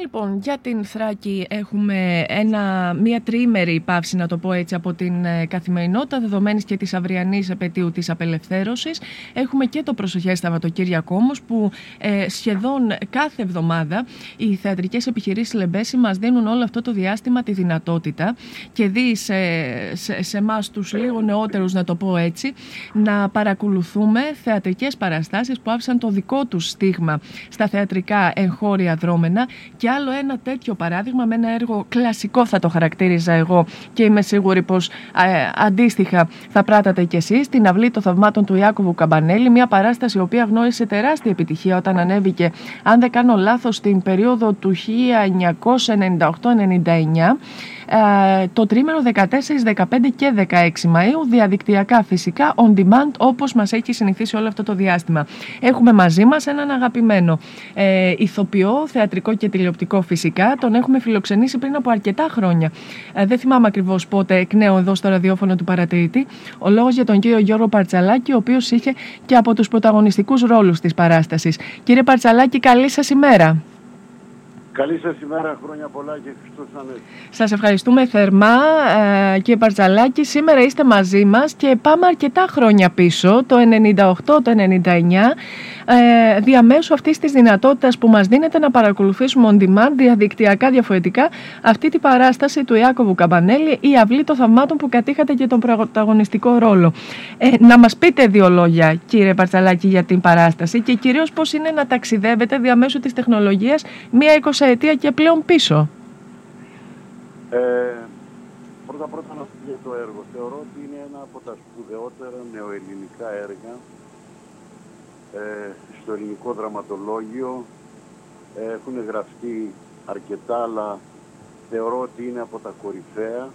Λοιπόν, για την Θράκη έχουμε ένα, μία τριήμερη παύση, να το πω έτσι, από την ε, καθημερινότητα, δεδομένης και της αυριανής επαιτίου της απελευθέρωσης. Έχουμε και το προσοχέ Σαββατοκύριακο όμως, που ε, σχεδόν κάθε εβδομάδα οι θεατρικές επιχειρήσεις Λεμπέση μας δίνουν όλο αυτό το διάστημα τη δυνατότητα και δει σε, σε, εμάς τους λίγο νεότερους, να το πω έτσι, να παρακολουθούμε θεατρικές παραστάσεις που άφησαν το δικό τους στίγμα στα θεατρικά εγχώρια δρόμενα και άλλο ένα τέτοιο παράδειγμα με ένα έργο κλασικό θα το χαρακτήριζα εγώ και είμαι σίγουρη πως ε, αντίστοιχα θα πράτατε κι εσείς την αυλή των θαυμάτων του Ιάκωβου Καμπανέλη μια παράσταση η οποία γνώρισε τεράστια επιτυχία όταν ανέβηκε αν δεν κάνω λάθος στην περίοδο του 1998-99 ε, το τρίμηνο 14, 15 και 16 Μαΐου, διαδικτυακά φυσικά, on demand, όπως μας έχει συνηθίσει όλο αυτό το διάστημα. Έχουμε μαζί μας έναν αγαπημένο ε, ηθοποιό, θεατρικό και τηλεοπτικό φυσικά. Τον έχουμε φιλοξενήσει πριν από αρκετά χρόνια. Ε, δεν θυμάμαι ακριβώς πότε εκ νέου εδώ στο ραδιόφωνο του παρατηρητή. Ο λόγος για τον κύριο Γιώργο Παρτσαλάκη, ο οποίος είχε και από τους πρωταγωνιστικούς ρόλους της παράστασης. Κύριε Παρτσαλάκη, καλή σας ημέρα. Καλή σας ημέρα, χρόνια πολλά και Χριστός Ανέστη. Σας ευχαριστούμε θερμά ε, κύριε Παρτσαλάκη. Σήμερα είστε μαζί μας και πάμε αρκετά χρόνια πίσω, το 98, το 99 ε, διαμέσου αυτής της δυνατότητας που μας δίνεται να παρακολουθήσουμε on demand διαδικτυακά διαφορετικά αυτή την παράσταση του Ιάκωβου Καμπανέλη, η αυλή των θαυμάτων που κατήχατε και τον πρωταγωνιστικό ρόλο. Ε, να μας πείτε δύο λόγια, κύριε Παρτσαλάκη, για την παράσταση και κυρίως πώς είναι να ταξιδεύετε διαμέσου της τεχνολογίας μία εικοσαετία και πλέον πίσω. Ε, πρώτα πρώτα να για το έργο. Θεωρώ ότι είναι ένα από τα σπουδαιότερα νεοελληνικά έργα ε, στο ελληνικό δραματολόγιο. Έχουν γραφτεί αρκετά, αλλά θεωρώ ότι είναι από τα κορυφαία.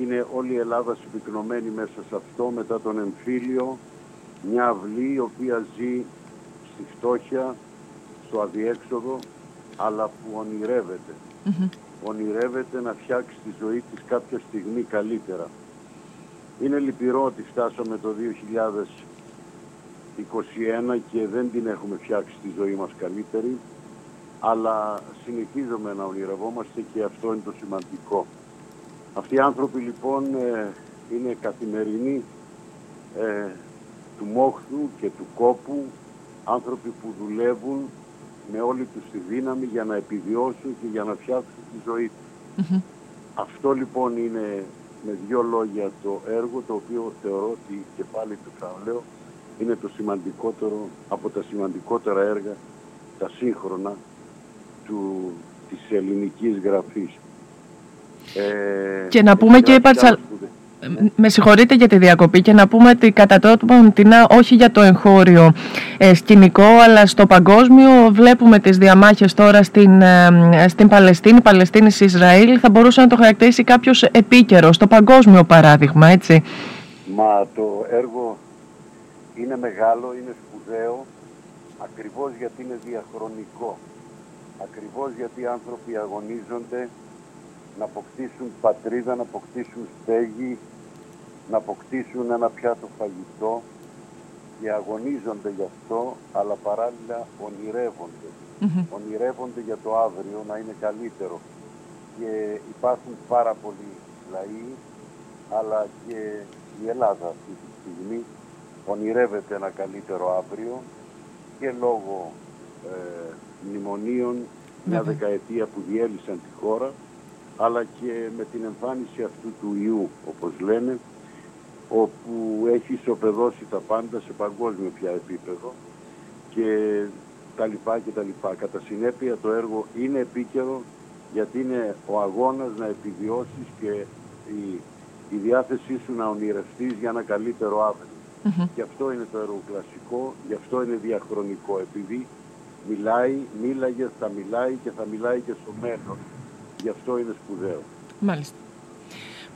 Είναι όλη η Ελλάδα συμπυκνωμένη μέσα σε αυτό, μετά τον εμφύλιο. Μια αυλή η οποία ζει στη φτώχεια, στο αδιέξοδο, αλλά που ονειρευεται Ονειρεύεται να φτιάξει τη ζωή της κάποια στιγμή καλύτερα. Είναι λυπηρό ότι φτάσαμε το 21 και δεν την έχουμε φτιάξει τη ζωή μας καλύτερη αλλά συνεχίζουμε να ονειρευόμαστε και αυτό είναι το σημαντικό. Αυτοί οι άνθρωποι λοιπόν ε, είναι καθημερινοί ε, του μόχθου και του κόπου, άνθρωποι που δουλεύουν με όλη τους τη δύναμη για να επιβιώσουν και για να φτιάξουν τη ζωή τους. Αυτό λοιπόν είναι με δύο λόγια το έργο το οποίο θεωρώ ότι και πάλι το ξαναλέω είναι το σημαντικότερο από τα σημαντικότερα έργα, τα σύγχρονα του, της ελληνικής γραφής. Ε, και να πούμε και Παρτσαλ... Με συγχωρείτε για τη διακοπή και να πούμε ότι κατά τρόπο όχι για το εγχώριο ε, σκηνικό αλλά στο παγκόσμιο βλέπουμε τις διαμάχες τώρα στην, ε, στην Παλαιστίνη, Παλαιστίνης-Ισραήλ θα μπορούσε να το χαρακτηρίσει κάποιος επίκαιρος, στο παγκόσμιο παράδειγμα, έτσι. Μα το έργο είναι μεγάλο, είναι σπουδαίο, ακριβώς γιατί είναι διαχρονικό. Ακριβώς γιατί οι άνθρωποι αγωνίζονται να αποκτήσουν πατρίδα, να αποκτήσουν στέγη, να αποκτήσουν ένα πιάτο φαγητό και αγωνίζονται γι' αυτό, αλλά παράλληλα ονειρεύονται. Ονειρεύονται για το αύριο να είναι καλύτερο. Και υπάρχουν πάρα πολλοί λαοί, αλλά και η Ελλάδα αυτή τη στιγμή ονειρεύεται ένα καλύτερο αύριο και λόγω ε, μνημονίων μια δεκαετία που διέλυσαν τη χώρα αλλά και με την εμφάνιση αυτού του ιού όπως λένε όπου έχει ισοπεδώσει τα πάντα σε παγκόσμιο πια επίπεδο και τα λοιπά και τα λοιπά. Κατά συνέπεια το έργο είναι επίκαιρο γιατί είναι ο αγώνας να επιβιώσεις και η, η διάθεσή σου να ονειρευτείς για ένα καλύτερο αύριο. Mm-hmm. Και αυτό είναι το έργο κλασικό, γι' αυτό είναι διαχρονικό, επειδή μιλάει, μίλαγε, θα μιλάει και θα μιλάει και στο μέλλον. Γι' αυτό είναι σπουδαίο. Μάλιστα.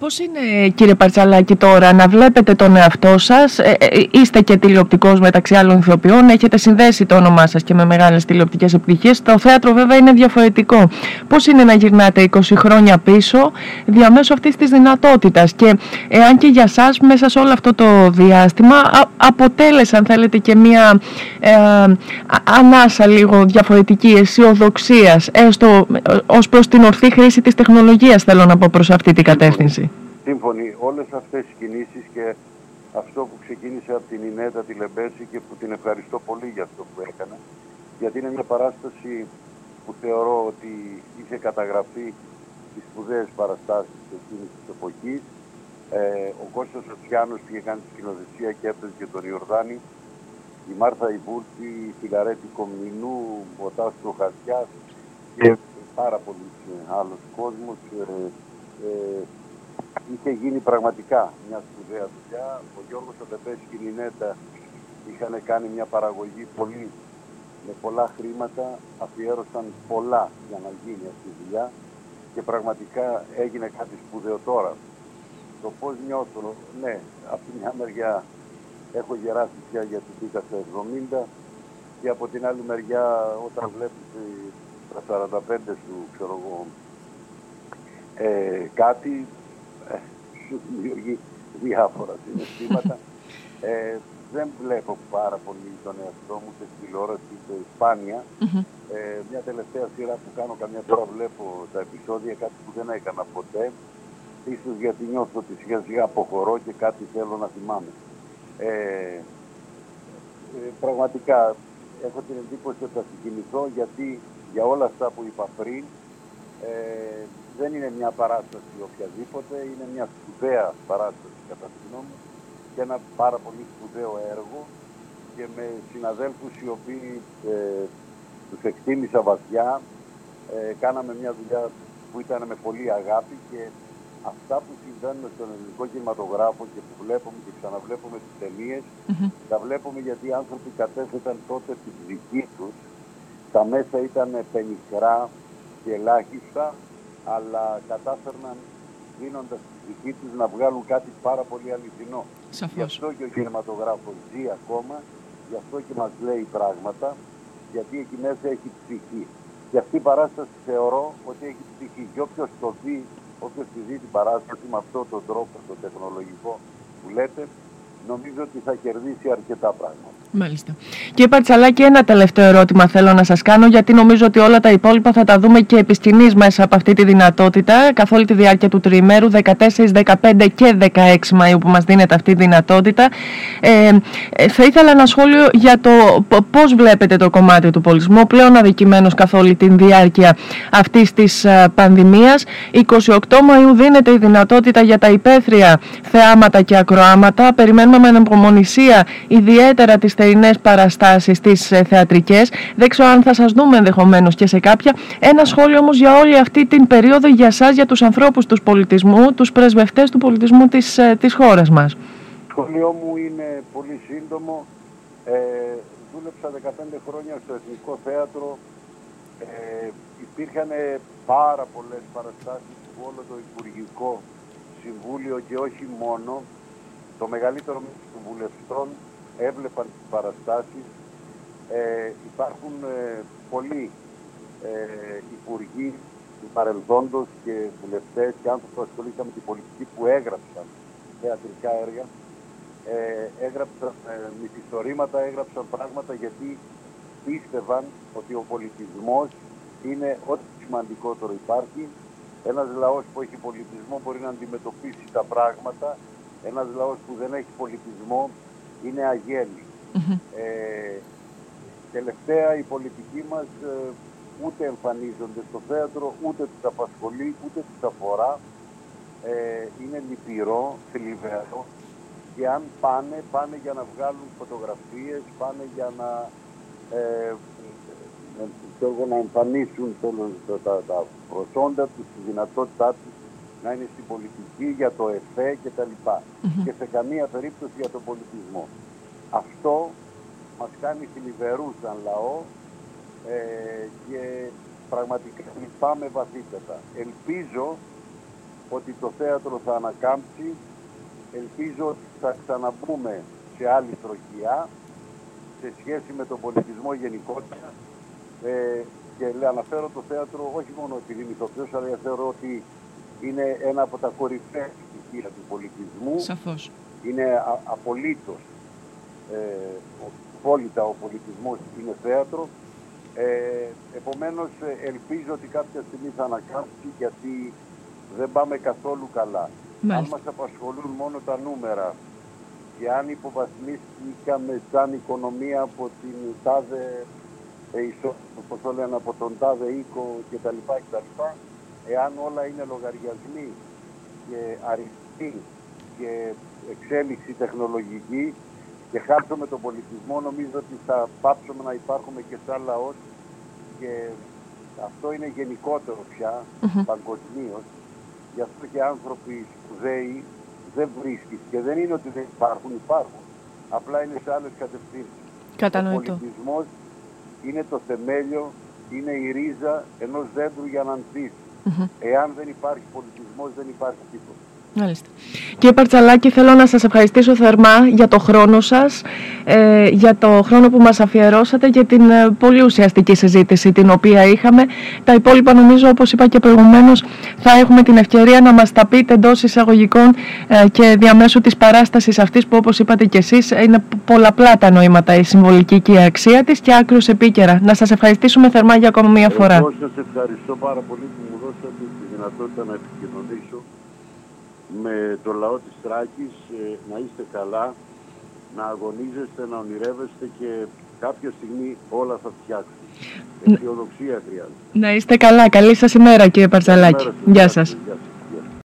Πώς είναι κύριε Παρτσαλάκη τώρα να βλέπετε τον εαυτό σας, ε, ε, είστε και τηλεοπτικός μεταξύ άλλων ηθοποιών, έχετε συνδέσει το όνομά σας και με μεγάλες τηλεοπτικές επιτυχίες, το θέατρο βέβαια είναι διαφορετικό. Πώς είναι να γυρνάτε 20 χρόνια πίσω διαμέσου αυτής της δυνατότητας; Και εάν και για σας μέσα σε όλο αυτό το διάστημα αποτέλεσε αν θέλετε και μια ε, ανάσα λίγο διαφορετική αισιοδοξίας, έστω ε, ως προς την ορθή χρήση της τεχνολογίας θέλω να πω προς αυτή την κατεύθυνση; Σύμφωνοι. Όλες αυτές οι κινήσεις και αυτό που ξεκίνησε από την Ινέτα τη Λεμπέση και που την ευχαριστώ πολύ για αυτό που έκανε γιατί είναι μια παράσταση που θεωρώ ότι είχε καταγραφεί τις σπουδαίες παραστάσεις εκείνης της εποχής. Ε, ο Κώστας Σοτσιάνος είχε κάνει τη σκηνοθεσία και έπαιζε και τον Ιορδάνη. Η Μάρθα Ιβούρτη, η Φιλαρέτη Κομινού, ο Τάσο Χαρτιάς και πάρα πολλοί άλλος κόσμος. Ε, ε, είχε γίνει πραγματικά μια σπουδαία δουλειά. Ο Γιώργος Οτεπές και η Νινέτα είχαν κάνει μια παραγωγή πολύ με πολλά χρήματα, αφιέρωσαν πολλά για να γίνει αυτή η δουλειά και πραγματικά έγινε κάτι σπουδαίο τώρα. Το πώς νιώθω, ναι, από τη μια μεριά έχω γεράσει πια γιατί μπήκα στα 70 και από την άλλη μεριά όταν βλέπεις τα 45 σου, ξέρω εγώ, ε, κάτι ε, σου δημιουργεί διάφορα συναισθήματα. Ε, δεν βλέπω πάρα πολύ τον εαυτό μου σε τηλεόραση σε σπάνια. Ε, μια τελευταία σειρά που κάνω καμιά φορά βλέπω τα επεισόδια, κάτι που δεν έκανα ποτέ. Ίσως γιατί νιώθω ότι σιγά σιγά αποχωρώ και κάτι θέλω να θυμάμαι. Ε, ε, πραγματικά έχω την εντύπωση ότι θα συγκινηθώ γιατί για όλα αυτά που είπα πριν ε, δεν είναι μια παράσταση οποιαδήποτε, είναι μια σπουδαία παράσταση κατά τη γνώμη μου και ένα πάρα πολύ σπουδαίο έργο. Και με συναδέλφους οι οποίοι ε, τους εκτίμησα βαθιά, ε, κάναμε μια δουλειά που ήταν με πολύ αγάπη και αυτά που συμβαίνουν στον ελληνικό κινηματογράφο και που βλέπουμε και ξαναβλέπουμε τις ταινίες, τα βλέπουμε γιατί οι άνθρωποι κατέθεταν τότε τη δική τους, τα μέσα ήταν πενιχρά και ελάχιστα, αλλά κατάφερναν δίνοντας τη δική τους να βγάλουν κάτι πάρα πολύ αληθινό. Σαφώς. Γι' αυτό και ο κινηματογράφος ζει ακόμα, γι' αυτό και μας λέει πράγματα, γιατί εκεί μέσα έχει ψυχή. Και αυτή η παράσταση θεωρώ ότι έχει ψυχή. Και όποιος το δει, όποιος τη δει την παράσταση με αυτόν τον τρόπο, το τεχνολογικό που λέτε, νομίζω ότι θα κερδίσει αρκετά πράγματα. Μάλιστα. Κύριε Πατσαλάκη, ένα τελευταίο ερώτημα θέλω να σας κάνω, γιατί νομίζω ότι όλα τα υπόλοιπα θα τα δούμε και επί μέσα από αυτή τη δυνατότητα, καθ' όλη τη διάρκεια του τριημέρου, 14, 15 και 16 Μαΐου που μας δίνεται αυτή η δυνατότητα. Ε, ε, θα ήθελα ένα σχόλιο για το πώς βλέπετε το κομμάτι του πολιτισμού, πλέον αδικημένος καθ' όλη τη διάρκεια αυτής της α, πανδημίας. 28 Μαΐου δίνεται η δυνατότητα για τα υπαίθρια θεάματα και ακροάματα. Περιμένουμε με ανεπομονησία ιδιαίτερα τις θερινές παραστάσεις τις ε, θεατρικές. Δεν ξέρω αν θα σας δούμε ενδεχομένως και σε κάποια. Ένα σχόλιο όμως για όλη αυτή την περίοδο για σας, για τους ανθρώπους τους πολιτισμού, τους πρεσβευτές του πολιτισμού της, ε, της χώρας μας. Το σχόλιο μου είναι πολύ σύντομο. Ε, δούλεψα 15 χρόνια στο Εθνικό Θέατρο. Ε, υπήρχαν πάρα πολλές παραστάσεις που όλο το Υπουργικό Συμβούλιο και όχι μόνο το μεγαλύτερο των βουλευτών έβλεπαν τις παραστάσεις. Ε, υπάρχουν ε, πολλοί ε, υπουργοί του παρελθόντος και βουλευτές και άνθρωποι που ασχολήθηκαν με την πολιτική που έγραψαν θεατρικά έργα. Ε, έγραψαν ε, μυθιστορήματα, έγραψαν πράγματα γιατί πίστευαν ότι ο πολιτισμός είναι ό,τι σημαντικότερο υπάρχει. Ένας λαός που έχει πολιτισμό μπορεί να αντιμετωπίσει τα πράγματα. Ένας λαός που δεν έχει πολιτισμό είναι αγέλη. Ε, τελευταία η πολιτική μας ε, ούτε εμφανίζονται στο θέατρο, ούτε τους απασχολεί, ούτε τους αφορά. Ε, είναι λυπηρό, θλιβερό και αν πάνε, πάνε για να βγάλουν φωτογραφίες, πάνε για να, ε, να εμφανίσουν τα, τα, τα προσόντα τους, τη δυνατότητά τους να είναι στην πολιτική, για το ΕΦΕ κτλ. Mm-hmm. Και σε καμία περίπτωση για τον πολιτισμό. Αυτό μας κάνει θλιβερούς σαν λαό ε, και πραγματικά λυπάμαι βαθύτερα. Ελπίζω ότι το θέατρο θα ανακάμψει. Ελπίζω ότι θα ξαναμπούμε σε άλλη τροχιά σε σχέση με τον πολιτισμό γενικότερα. Ε, και λέει, αναφέρω το θέατρο όχι μόνο επειδή είμαι ηθοποιός, αλλά θεωρώ ότι είναι ένα από τα κορυφαία στοιχεία του πολιτισμού. Σαφώς. Είναι α, απολύτως, ε, απόλυτα ο πολιτισμός είναι θέατρο. Ε, επομένως ε, ελπίζω ότι κάποια στιγμή θα ανακάμψει γιατί δεν πάμε καθόλου καλά. Αν μας απασχολούν μόνο τα νούμερα και αν υποβαθμίστηκαμε σαν οικονομία από την τάδε πώς λένε, από τον τάδε οίκο κτλ. κτλ. Εάν όλα είναι λογαριασμοί και αριθμοί και εξέλιξη τεχνολογική και χάσουμε τον πολιτισμό, νομίζω ότι θα πάψουμε να υπάρχουμε και σαν λαός και αυτό είναι γενικότερο πια mm-hmm. παγκοσμίως. Γι' αυτό και άνθρωποι σπουδαίοι δεν βρίσκεις και δεν είναι ότι δεν υπάρχουν, υπάρχουν. Απλά είναι σε άλλες κατευθύνσεις. Κατανοητό. Ο πολιτισμός είναι το θεμέλιο, είναι η ρίζα ενός δέντρου για να ανθίσει. Εάν δεν υπάρχει πολιτισμός δεν υπάρχει τίποτα. Μάλιστα. Κύριε Παρτσαλάκη, θέλω να σας ευχαριστήσω θερμά για το χρόνο σας, ε, για το χρόνο που μας αφιερώσατε και την ε, πολύ ουσιαστική συζήτηση την οποία είχαμε. Τα υπόλοιπα νομίζω, όπως είπα και προηγουμένως, θα έχουμε την ευκαιρία να μας τα πείτε εντός εισαγωγικών ε, και διαμέσου της παράστασης αυτής που όπως είπατε και εσείς είναι πολλαπλά τα νοήματα η συμβολική και η αξία της και άκρως επίκαιρα. Να σας ευχαριστήσουμε θερμά για ακόμα μία φορά. Εγώ σας ευχαριστώ πάρα πολύ που μου δώσατε τη δυνατότητα να επικοινωνήσω με το λαό της Τράκης ε, να είστε καλά, να αγωνίζεστε, να ονειρεύεστε και κάποια στιγμή όλα θα φτιάξουν. Αισιοδοξία χρειάζεται. Να είστε καλά. Καλή σας ημέρα κύριε Παρτσαλάκη. Γεια σας.